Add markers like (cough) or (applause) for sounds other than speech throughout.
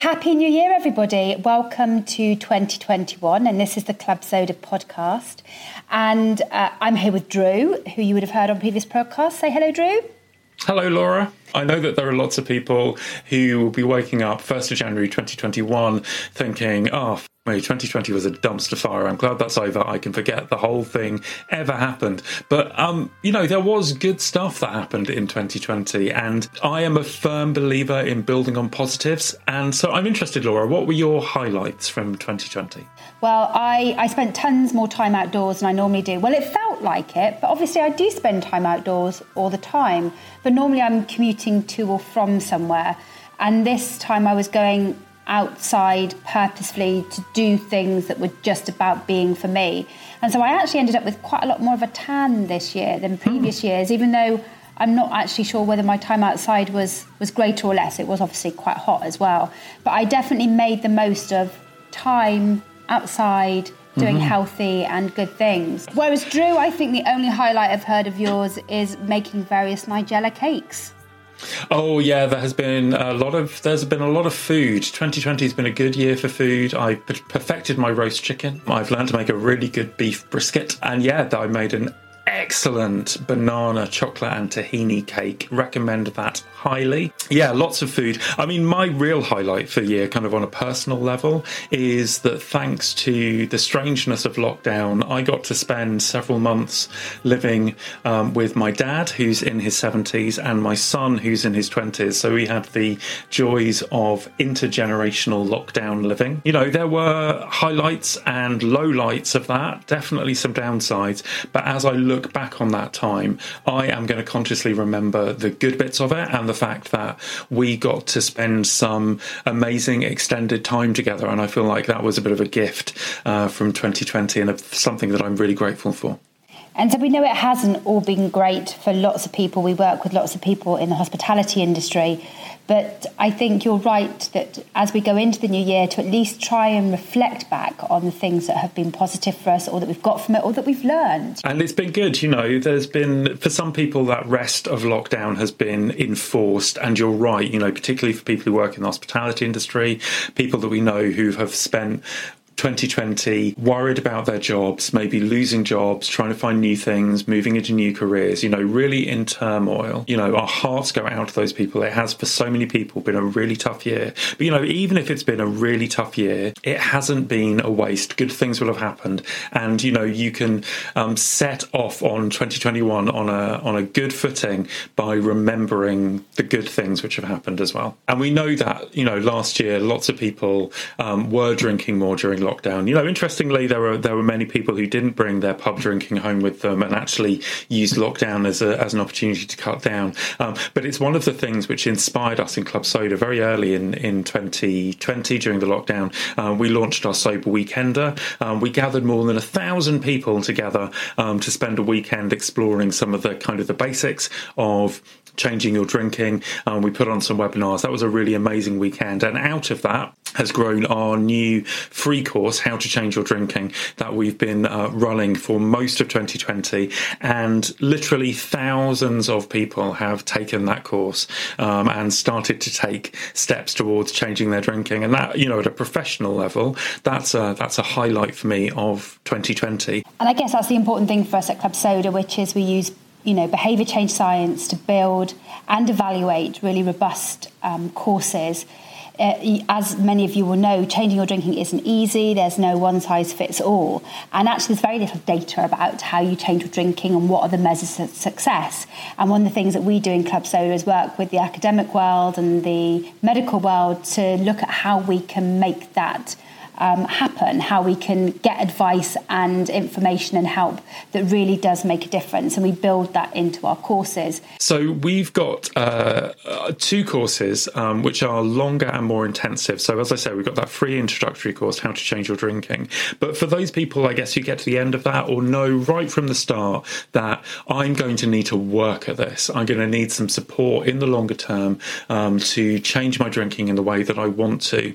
Happy New Year, everybody. Welcome to 2021, and this is the Club Soda podcast. And uh, I'm here with Dru, who you would have heard on previous podcasts. Say hello, Dru. Hello, Laura. I know that there are lots of people who will be waking up 1st of January 2021 thinking, oh, 2020 was a dumpster fire. I'm glad that's over. I can forget the whole thing ever happened. But, um, you know, there was good stuff that happened in 2020. And I am a firm believer in building on positives. And so I'm interested, Laura, what were your highlights from 2020? Well, I, I spent tons more time outdoors than I normally do. Well, it felt like it, but obviously I do spend time outdoors all the time. But normally I'm commuting to or from somewhere. And this time I was going outside purposefully to do things that were just about being for me. And so I actually ended up with quite a lot more of a tan this year than previous mm. years, even though I'm not actually sure whether my time outside was, was greater or less. It was obviously quite hot as well. But I definitely made the most of time outside doing mm-hmm. healthy and good things. Whereas Drew, I think the only highlight I've heard of yours is making various Nigella cakes. Oh yeah, there has been a lot of there's been a lot of food. 2020 has been a good year for food. I perfected my roast chicken. I've learned to make a really good beef brisket, and yeah, I made an excellent banana chocolate and tahini cake. Recommend that highly. Yeah, lots of food. I mean, my real highlight for the year, kind of on a personal level, is that thanks to the strangeness of lockdown, I got to spend several months living um, with my dad, who's in his 70s, and my son, who's in his 20s. So we had the joys of intergenerational lockdown living. You know, there were highlights and lowlights of that, definitely some downsides. But as I look back on that time, I am going to consciously remember the good bits of it and the fact that we got to spend some amazing extended time together. And I feel like that was a bit of a gift uh, from 2020 and something that I'm really grateful for. And so we know it hasn't all been great for lots of people. We work with lots of people in the hospitality industry. But I think you're right that as we go into the new year, to at least try and reflect back on the things that have been positive for us, or that we've got from it, or that we've learned. And it's been good, you know. There's been, for some people, that rest of lockdown has been enforced. And you're right, you know, particularly for people who work in the hospitality industry, people that we know who have spent 2020 worried about their jobs, maybe losing jobs, trying to find new things, moving into new careers, you know, really in turmoil. You know, our hearts go out to those people. It has for so many people been a really tough year. But, you know, even if it's been a really tough year, it hasn't been a waste. Good things will have happened. And, you know, you can um, set off on 2021 on a, on a good footing by remembering the good things which have happened as well. And we know that, you know, last year, lots of people um, were drinking more during lockdown. You know, interestingly, there were there were many people who didn't bring their pub drinking home with them and actually used lockdown as a, as an opportunity to cut down. Um, but it's one of the things which inspired us in Club Soda very early in in 2020 during the lockdown. Uh, we launched our sober weekender. Um, we gathered more than a thousand people together um, to spend a weekend exploring some of the kind of the basics of changing your drinking. Um, we put on some webinars. That was a really amazing weekend. And out of that has grown our new free course, How to Change Your Drinking, that we've been uh, running for most of 2020. And literally thousands of people have taken that course um, and started to take steps towards changing their drinking. And that, you know, at a professional level, that's a, that's a highlight for me of 2020. And I guess that's the important thing for us at Club Soda, which is we use you know, behaviour change science to build and evaluate really robust um, courses. Uh, as many of you will know, changing your drinking isn't easy. There's no one size fits all. And actually, there's very little data about how you change your drinking and what are the measures of success. And one of the things that we do in Club Soda is work with the academic world and the medical world to look at how we can make that um, happen, how we can get advice and information and help that really does make a difference. And we build that into our courses. So we've got uh, uh, two courses um, which are longer and more intensive. So, as I say, we've got that free introductory course, How to Change Your Drinking. But for those people, I guess, who get to the end of that or know right from the start that I'm going to need to work at this, I'm going to need some support in the longer term um, to change my drinking in the way that I want to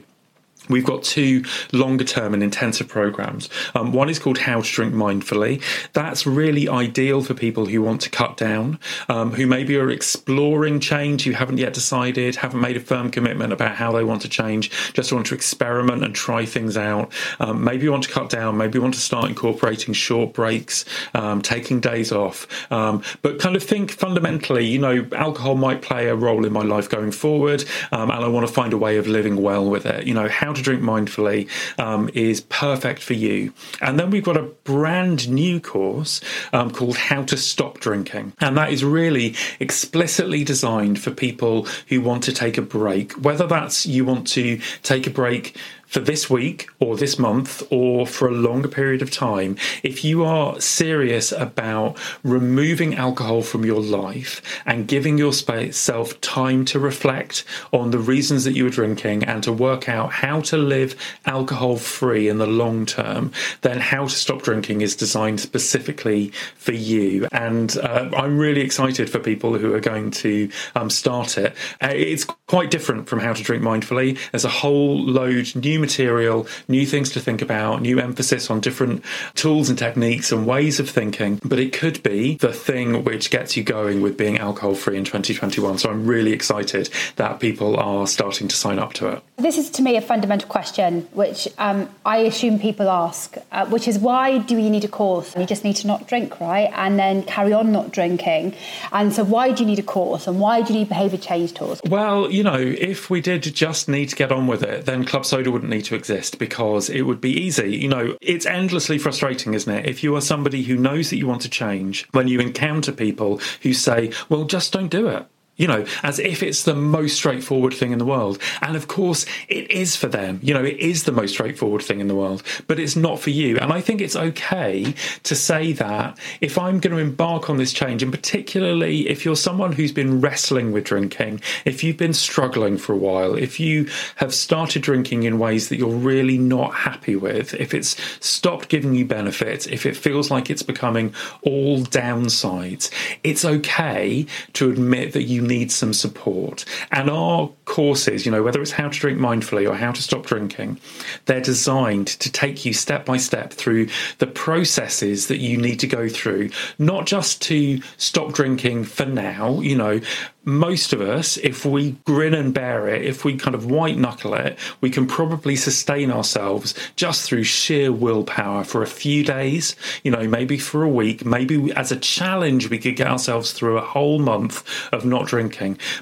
We've got two longer term and intensive programs. Um, one is called How to Drink Mindfully. That's really ideal for people who want to cut down, um, who maybe are exploring change, who haven't yet decided, haven't made a firm commitment about how they want to change, just want to experiment and try things out. Um, maybe you want to cut down, maybe you want to start incorporating short breaks, um, taking days off, um, but kind of think fundamentally, you know, alcohol might play a role in my life going forward, um, and I want to find a way of living well with it. You know, how to drink mindfully um, is perfect for you. And then we've got a brand new course um, called How to Stop Drinking. And that is really explicitly designed for people who want to take a break, whether that's you want to take a break for this week or this month or for a longer period of time, if you are serious about removing alcohol from your life and giving yourself time to reflect on the reasons that you are drinking and to work out how to live alcohol free in the long term, then How to Stop Drinking is designed specifically for you. And uh, I'm really excited for people who are going to um, start it. Uh, it's quite different from How to Drink Mindfully. There's a whole load new material, new things to think about, new emphasis on different tools and techniques and ways of thinking. But it could be the thing which gets you going with being alcohol free in 2021. So I'm really excited that people are starting to sign up to it. This is to me a fundamental question, which um, I assume people ask, uh, which is why do you need a course? You just need to not drink, right? And then carry on not drinking. And so, why do you need a course? And why do you need behaviour change tools? Well, you know, if we did just need to get on with it, then Club Soda wouldn't need to exist because it would be easy. You know, it's endlessly frustrating, isn't it? If you are somebody who knows that you want to change, when you encounter people who say, well, just don't do it you know, as if it's the most straightforward thing in the world. And of course, it is for them. You know, it is the most straightforward thing in the world, but it's not for you. And I think it's okay to say that if I'm going to embark on this change, and particularly if you're someone who's been wrestling with drinking, if you've been struggling for a while, if you have started drinking in ways that you're really not happy with, if it's stopped giving you benefits, if it feels like it's becoming all downsides, it's okay to admit that you need some support. And our courses, you know, whether it's how to drink mindfully or how to stop drinking, they're designed to take you step by step through the processes that you need to go through, not just to stop drinking for now, you know, most of us, if we grin and bear it, if we kind of white knuckle it, we can probably sustain ourselves just through sheer willpower for a few days, you know, maybe for a week, maybe as a challenge, we could get ourselves through a whole month of not drinking.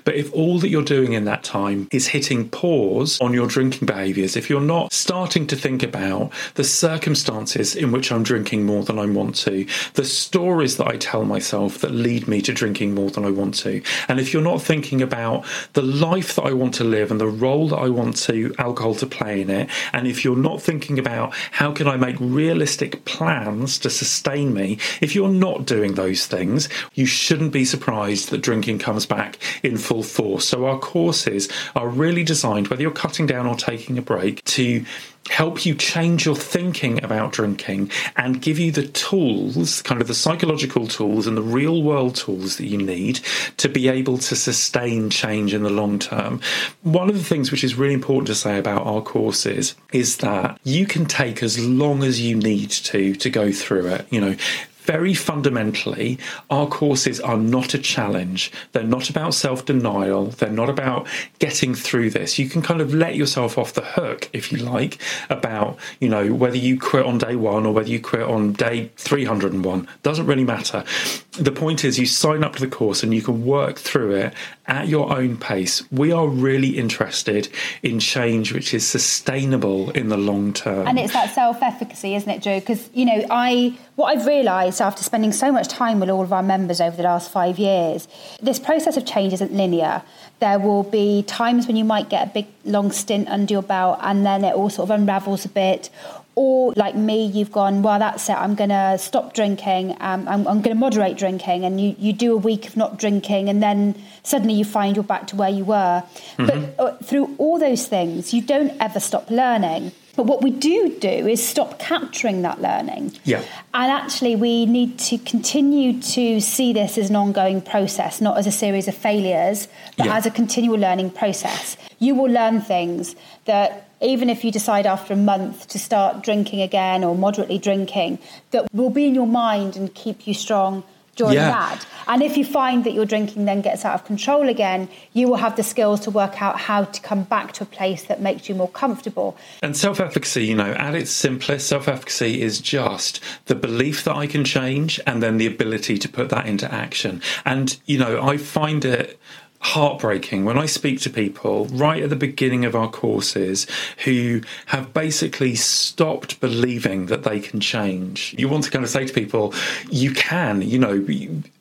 But if all that you're doing in that time is hitting pause on your drinking behaviors, if you're not starting to think about the circumstances in which I'm drinking more than I want to, the stories that I tell myself that lead me to drinking more than I want to, and if you're not thinking about the life that I want to live and the role that I want to alcohol to play in it, and if you're not thinking about how can I make realistic plans to sustain me, if you're not doing those things, you shouldn't be surprised that drinking comes back in full force. So our courses are really designed, whether you're cutting down or taking a break, to help you change your thinking about drinking and give you the tools, kind of the psychological tools and the real world tools that you need to be able to sustain change in the long term. One of the things which is really important to say about our courses is that you can take as long as you need to to go through it. You know, very fundamentally, our courses are not a challenge. They're not about self denial. They're not about getting through this. You can kind of let yourself off the hook, if you like, about, you know, whether you quit on day one or whether you quit on day 301. Doesn't really matter. The point is, you sign up to the course and you can work through it at your own pace. We are really interested in change which is sustainable in the long term. And it's that self efficacy, isn't it, Joe? Because, you know, I what I've realised after spending so much time with all of our members over the last five years, this process of change isn't linear. There will be times when you might get a big long stint under your belt and then it all sort of unravels a bit, or like me, you've gone, well, that's it, I'm going to stop drinking, um, I'm, I'm going to moderate drinking, and you, you do a week of not drinking, and then suddenly you find you're back to where you were. Mm-hmm. But uh, through all those things, you don't ever stop learning. But what we do do is stop capturing that learning. Yeah. And actually, we need to continue to see this as an ongoing process, not as a series of failures, but yeah. as a continual learning process. You will learn things that even if you decide after a month to start drinking again or moderately drinking, that will be in your mind and keep you strong during yeah. that. And if you find that your drinking then gets out of control again, you will have the skills to work out how to come back to a place that makes you more comfortable. And self efficacy, you know, at its simplest, self efficacy is just the belief that I can change and then the ability to put that into action. And, you know, I find it heartbreaking when I speak to people right at the beginning of our courses who have basically stopped believing that they can change. You want to kind of say to people, you can, you know,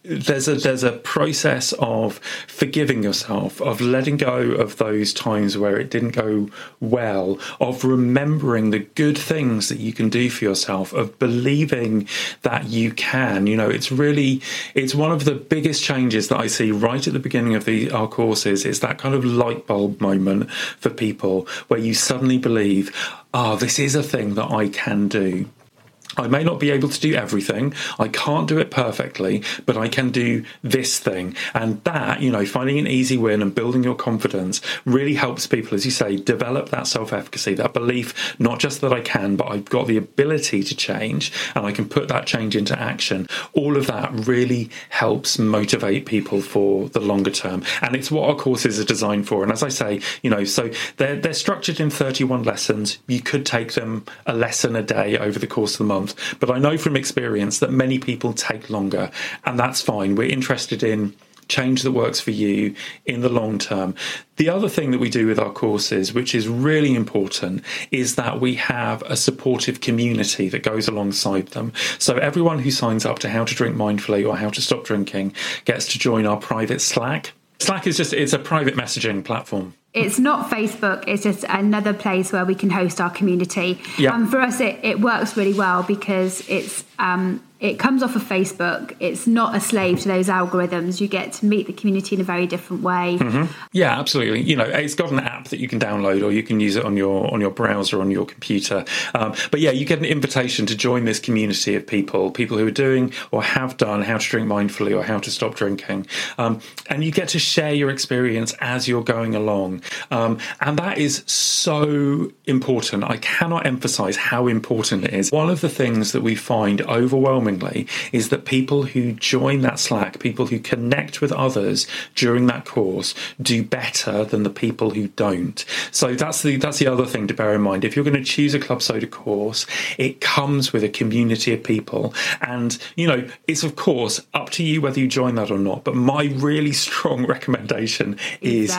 there's a there's a process of forgiving yourself, of letting go of those times where it didn't go well, of remembering the good things that you can do for yourself, of believing that you can. You know, it's really it's one of the biggest changes that I see right at the beginning of the our courses. It's that kind of light bulb moment for people where you suddenly believe, oh, this is a thing that I can do. I may not be able to do everything. I can't do it perfectly, but I can do this thing. And that, you know, finding an easy win and building your confidence really helps people, as you say, develop that self efficacy, that belief, not just that I can, but I've got the ability to change and I can put that change into action. All of that really helps motivate people for the longer term. And it's what our courses are designed for. And as I say, you know, so they're, they're structured in 31 lessons. You could take them a lesson a day over the course of the month month. But I know from experience that many people take longer, and that's fine. We're interested in change that works for you in the long term. The other thing that we do with our courses, which is really important, is that we have a supportive community that goes alongside them. So everyone who signs up to How to Drink Mindfully or How to Stop Drinking gets to join our private Slack. Slack is just it's a private messaging platform it's not Facebook, it's just another place where we can host our community. Yeah. And for us, it, it works really well because it's um, it comes off of Facebook. It's not a slave to those algorithms. You get to meet the community in a very different way. Mm-hmm. Yeah, absolutely. You know, it's got an app that you can download, or you can use it on your on your browser on your computer. Um, but yeah, you get an invitation to join this community of people, people who are doing or have done how to drink mindfully or how to stop drinking, um, and you get to share your experience as you're going along. Um, and that is so important. I cannot emphasize how important it is. One of the things that we find overwhelming is that people who join that Slack, people who connect with others during that course, do better than the people who don't. So that's the that's the other thing to bear in mind. If you're going to choose a Club Soda course, it comes with a community of people, and you know it's of course up to you whether you join that or not. But my really (laughs) strong recommendation is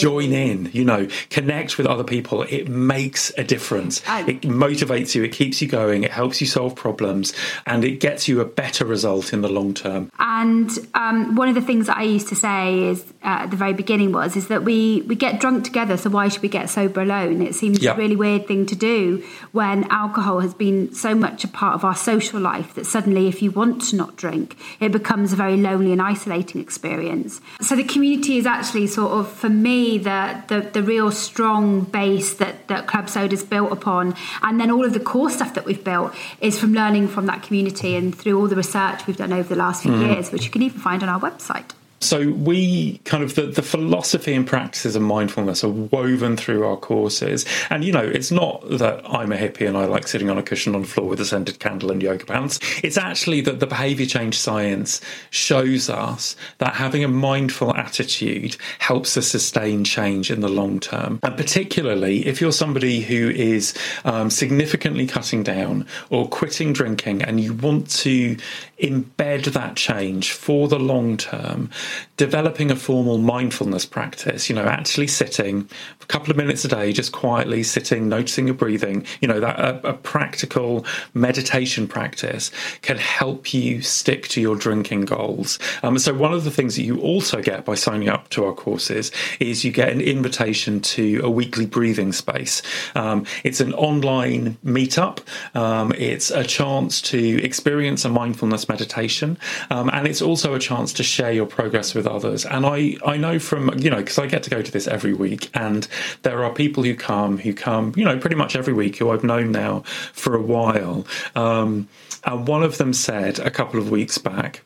join in. You know, connect with other people. It makes a difference. it motivates you. It keeps you going. It helps you solve problems, and it gets you a better result in the long term. And um, one of the things that I used to say is uh, at the very beginning was is that we we get drunk together, so why should we get sober alone? It seems yep. a really weird thing to do when alcohol has been so much a part of our social life that suddenly, if you want to not drink, it becomes a very lonely and isolating experience. So the community is actually sort of for me the the, the real strong base that that Club Soda is built upon, and then all of the core stuff that we've built is from learning from that community and through all the research we've done over the last few mm. years, which you can even find on our website. So we kind of the, the philosophy and practices of mindfulness are woven through our courses. And you know, it's not that I'm a hippie and I like sitting on a cushion on the floor with a scented candle and yoga pants. It's actually that the behavior change science shows us that having a mindful attitude helps us sustain change in the long term. And particularly if you're somebody who is um, significantly cutting down or quitting drinking and you want to embed that change for the long term, developing a formal mindfulness practice, you know, actually sitting a couple of minutes a day, just quietly sitting, noticing your breathing, you know, that a, a practical meditation practice can help you stick to your drinking goals. Um, so, one of the things that you also get by signing up to our courses is you get an invitation to a weekly breathing space. Um, it's an online meetup, um, it's a chance to experience a mindfulness meditation, um, and it's also a chance to share your progress with with others. And I, I know from, you know, because I get to go to this every week, and there are people who come, who come, you know, pretty much every week who I've known now for a while. Um, and one of them said a couple of weeks back,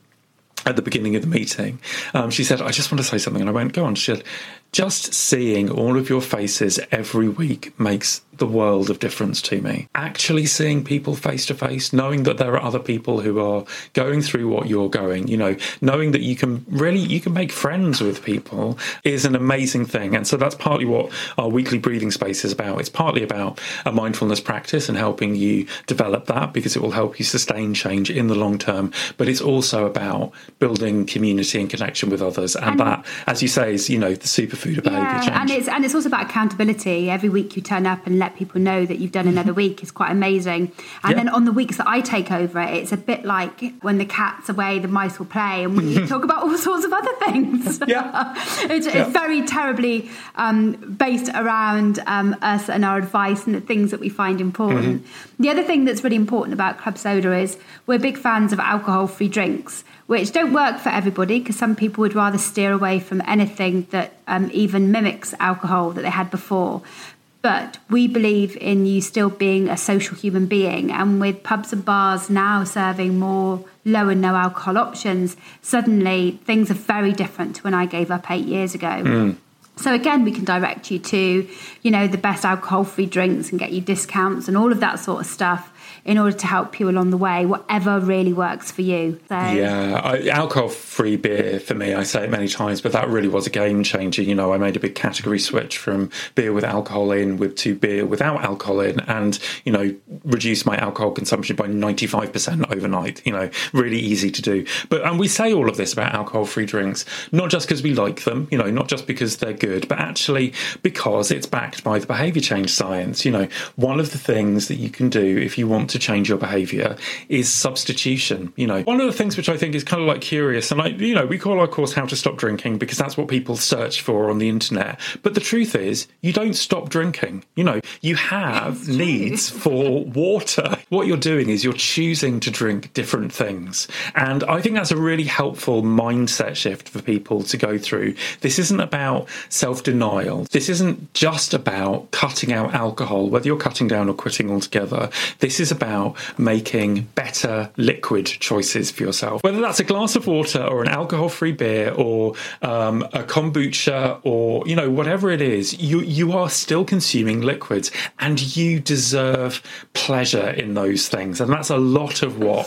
at the beginning of the meeting, um, she said, I just want to say something. And I went, Go on. She said, Just seeing all of your faces every week makes the world of difference to me. Actually seeing people face to face, knowing that there are other people who are going through what you're going, you know, knowing that you can really you can make friends with people is an amazing thing. And so that's partly what our weekly breathing space is about. It's partly about a mindfulness practice and helping you develop that because it will help you sustain change in the long term. But it's also about building community and connection with others. And, and that, as you say, is, you know, the superfood behaviour yeah, change. And it's and it's also about accountability. Every week you turn up and let let people know that you've done another week is quite amazing. And yeah. then on the weeks that I take over, it's a bit like when the cat's away, the mice will play, and we talk about all (laughs) sorts of other things. (laughs) Yeah, (laughs) it's, yeah. it's, very terribly um, based around um, us and our advice and the things that we find important. Mm-hmm. The other thing that's really important about Club Soda is we're big fans of alcohol-free drinks which don't work for everybody because some people would rather steer away from anything that um, even mimics alcohol that they had before. But we believe in you still being a social human being. And with pubs and bars now serving more low and no alcohol options, suddenly things are very different to when I gave up eight years ago. Mm. So again, we can direct you to, you know, the best alcohol-free drinks and get you discounts and all of that sort of stuff in order to help you along the way, whatever really works for you. So. Yeah, alcohol free beer for me, I say it many times, but that really was a game changer. You know, I made a big category switch from beer with alcohol in with to beer without alcohol in and, you know, reduced my alcohol consumption by 95% overnight. You know, really easy to do. But, and we say all of this about alcohol free drinks, not just because we like them, you know, not just because they're good, but actually because it's backed by the behavior change science. You know, one of the things that you can do if you want to change your behavior is substitution. You know, one of the things which I think is kind of like curious, and like, you know, we call our course How to Stop Drinking because that's what people search for on the internet. But the truth is, you don't stop drinking. You know, you have needs for water. What you're doing is you're choosing to drink different things. And I think that's a really helpful mindset shift for people to go through. This isn't about self denial. This isn't just about cutting out alcohol, whether you're cutting down or quitting altogether. This is about making better liquid choices for yourself. Whether that's a glass of water or an alcohol free beer or um, a kombucha or, you know, whatever it is, you, you are still consuming liquids and you deserve pleasure in those things. And that's a lot of what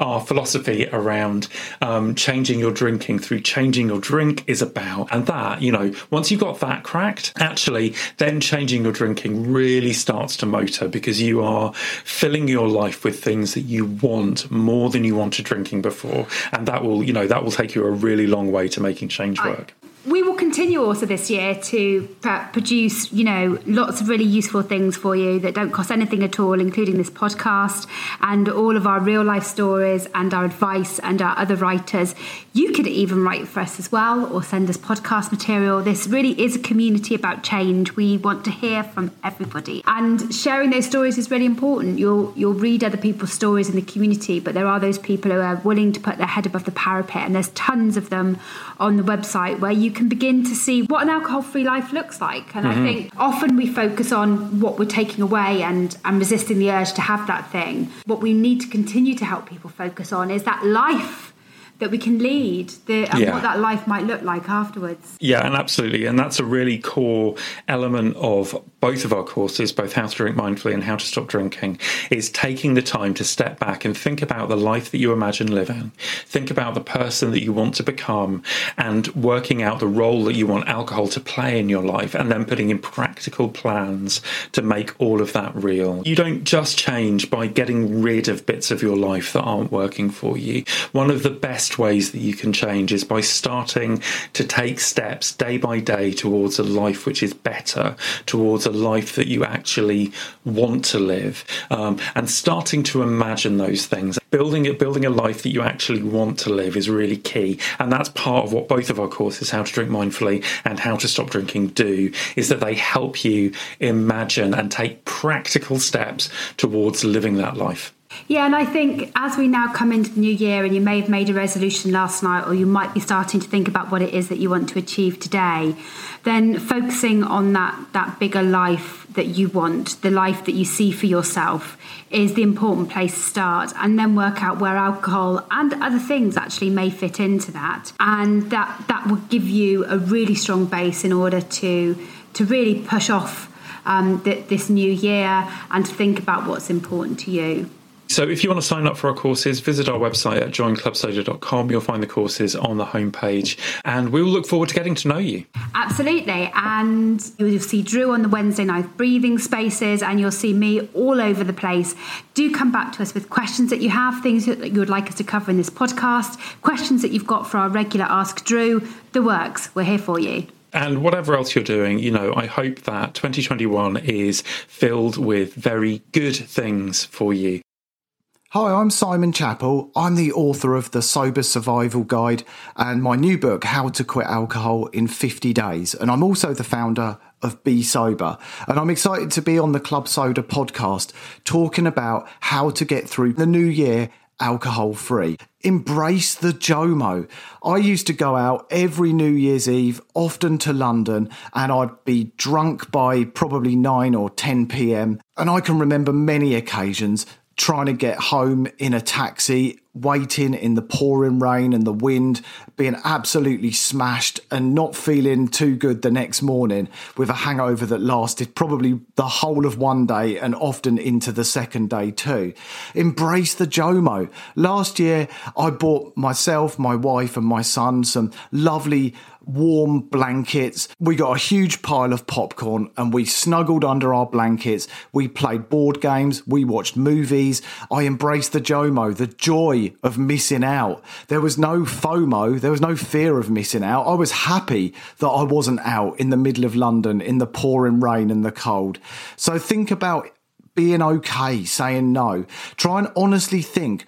our philosophy around um, changing your drinking through changing your drink is about. And that, you know, once you've got that cracked, actually, then changing your drinking really starts to motor because you are filling your life with things that you want more than you wanted drinking before. And that will, you know, that will take you a really long way to making change work we will continue also this year to produce, you know, lots of really useful things for you that don't cost anything at all, including this podcast and all of our real life stories and our advice and our other writers. You could even write for us as well or send us podcast material. This really is a community about change. We want to hear from everybody. And sharing those stories is really important. You'll you'll read other people's stories in the community, but there are those people who are willing to put their head above the parapet and there's tons of them on the website where you can begin to see what an alcohol free life looks like. And mm-hmm. I think often we focus on what we're taking away and, and resisting the urge to have that thing. What we need to continue to help people focus on is that life that we can lead the, and yeah. what that life might look like afterwards. Yeah, and absolutely. And that's a really core element of both of our courses, both How to Drink Mindfully and How to Stop Drinking, is taking the time to step back and think about the life that you imagine living. Think about the person that you want to become and working out the role that you want alcohol to play in your life and then putting in practical plans to make all of that real. You don't just change by getting rid of bits of your life that aren't working for you. One of the best ways that you can change is by starting to take steps day by day towards a life which is better, towards a life that you actually want to live, um, and starting to imagine those things. Building it, building a life that you actually want to live is really key, and that's part of what both of our courses, How to Drink Mindfully and How to Stop Drinking, do. Is that they help you imagine and take practical steps towards living that life. Yeah, and I think as we now come into the new year, and you may have made a resolution last night, or you might be starting to think about what it is that you want to achieve today, then focusing on that that bigger life that you want, the life that you see for yourself, is the important place to start, and then work out where alcohol and other things actually may fit into that, and that that will give you a really strong base in order to to really push off um, th- this new year and to think about what's important to you. So, if you want to sign up for our courses, visit our website at joinclubsoda.com. You'll find the courses on the homepage, and we will look forward to getting to know you. Absolutely. And you'll see Dru on the Wednesday night breathing spaces, and you'll see me all over the place. Do come back to us with questions that you have, things that you would like us to cover in this podcast, questions that you've got for our regular Ask Dru. The works. We're here for you. And whatever else you're doing, you know, I hope that 2021 is filled with very good things for you. Hi, I'm Simon Chapple. I'm the author of The Sober Survival Guide and my new book, How to Quit Alcohol in 50 Days. And I'm also the founder of Be Sober. And I'm excited to be on the Club Soda podcast talking about how to get through the new year alcohol free. Embrace the JOMO. I used to go out every New Year's Eve, often to London, and I'd be drunk by probably 9 or 10 pm. And I can remember many occasions trying to get home in a taxi, waiting in the pouring rain and the wind, being absolutely smashed and not feeling too good the next morning with a hangover that lasted probably the whole of one day and often into the second day too. Embrace the JOMO. Last year, I bought myself, my wife, and my son some lovely warm blankets. We got a huge pile of popcorn and we snuggled under our blankets. We played board games. We watched movies. I embraced the JOMO, the joy of missing out. There was no FOMO. There was no fear of missing out. I was happy that I wasn't out in the middle of London in the pouring rain and the cold. So think about being okay, saying no. Try and honestly think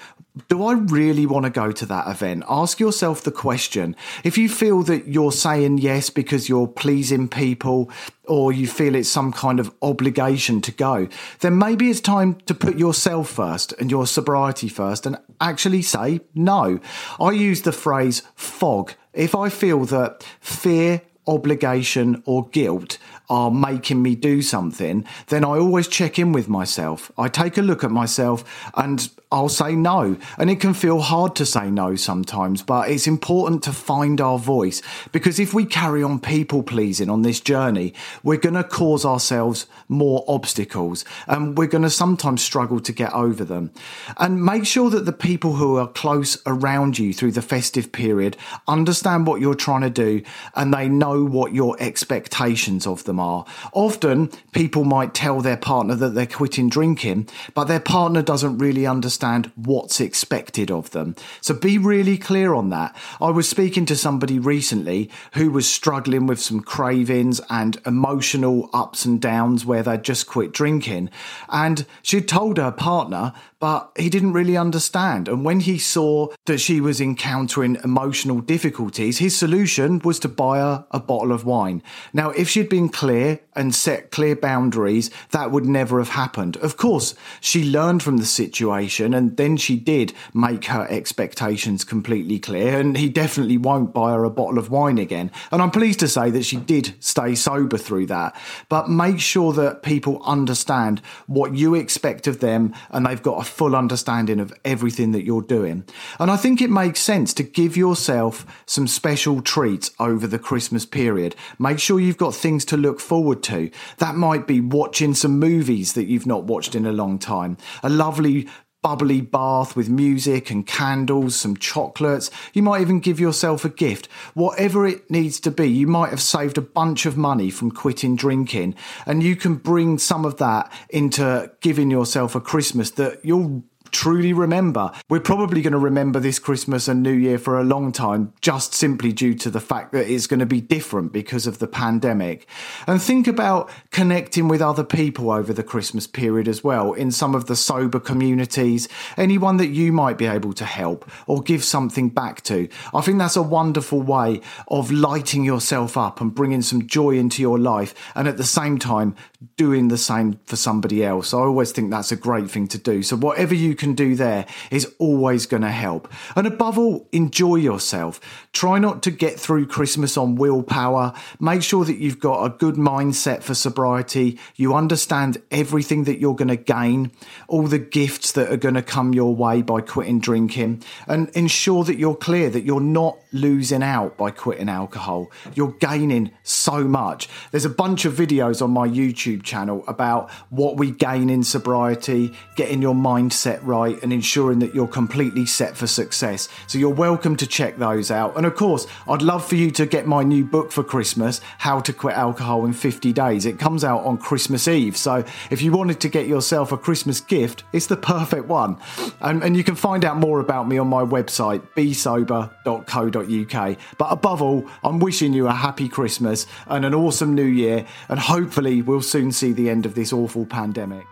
do I really want to go to that event? Ask yourself the question. If you feel that you're saying yes because you're pleasing people or you feel it's some kind of obligation to go, then maybe it's time to put yourself first and your sobriety first and actually say no. I use the phrase fog. If I feel that fear, obligation, or guilt are making me do something, then I always check in with myself. I take a look at myself and I'll say no. And it can feel hard to say no sometimes, but it's important to find our voice because if we carry on people pleasing on this journey, we're going to cause ourselves more obstacles and we're going to sometimes struggle to get over them. And make sure that the people who are close around you through the festive period understand what you're trying to do and they know what your expectations of them are. Often people might tell their partner that they're quitting drinking, but their partner doesn't really understand what's expected of them. So be really clear on that. I was speaking to somebody recently who was struggling with some cravings and emotional ups and downs where they'd just quit drinking. And she'd told her partner but he didn't really understand. And when he saw that she was encountering emotional difficulties, his solution was to buy her a bottle of wine. Now, if she'd been clear and set clear boundaries, that would never have happened. Of course, she learned from the situation and then she did make her expectations completely clear. And he definitely won't buy her a bottle of wine again. And I'm pleased to say that she did stay sober through that. But make sure that people understand what you expect of them and they've got a full understanding of everything that you're doing. And I think it makes sense to give yourself some special treats over the Christmas period. Make sure you've got things to look forward to. That might be watching some movies that you've not watched in a long time, a lovely bubbly bath with music and candles, some chocolates. You might even give yourself a gift. Whatever it needs to be, you might have saved a bunch of money from quitting drinking, and you can bring some of that into giving yourself a Christmas that you'll truly remember. We're probably going to remember this Christmas and New Year for a long time, just simply due to the fact that it's going to be different because of the pandemic. And think about connecting with other people over the Christmas period as well in some of the sober communities, anyone that you might be able to help or give something back to. I think that's a wonderful way of lighting yourself up and bringing some joy into your life and at the same time doing the same for somebody else. I always think that's a great thing to do. So, whatever you can do there is always going to help. And above all, enjoy yourself. Try not to get through Christmas on willpower. Make sure that you've got a good mindset for sobriety. You understand everything that you're going to gain, all the gifts that are going to come your way by quitting drinking, and ensure that you're clear that you're not losing out by quitting alcohol. You're gaining so much. There's a bunch of videos on my YouTube channel about what we gain in sobriety, getting your mindset right, and ensuring that you're completely set for success. So you're welcome to check those out. And of course, I'd love for you to get my new book for Christmas, How to Quit Alcohol in 50 Days. It comes out on Christmas Eve. So if you wanted to get yourself a Christmas gift, it's the perfect one. And, and you can find out more about me on my website, besober.co.uk. But above all, I'm wishing you a happy Christmas and an awesome new year. And hopefully, we'll soon see the end of this awful pandemic.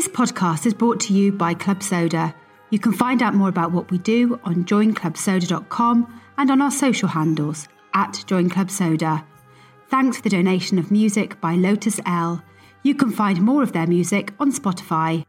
This podcast is brought to you by Club Soda. You can find out more about what we do on joinclubsoda.com and on our social handles at Join Club Soda. Thanks for the donation of music by Lotus L. You can find more of their music on Spotify.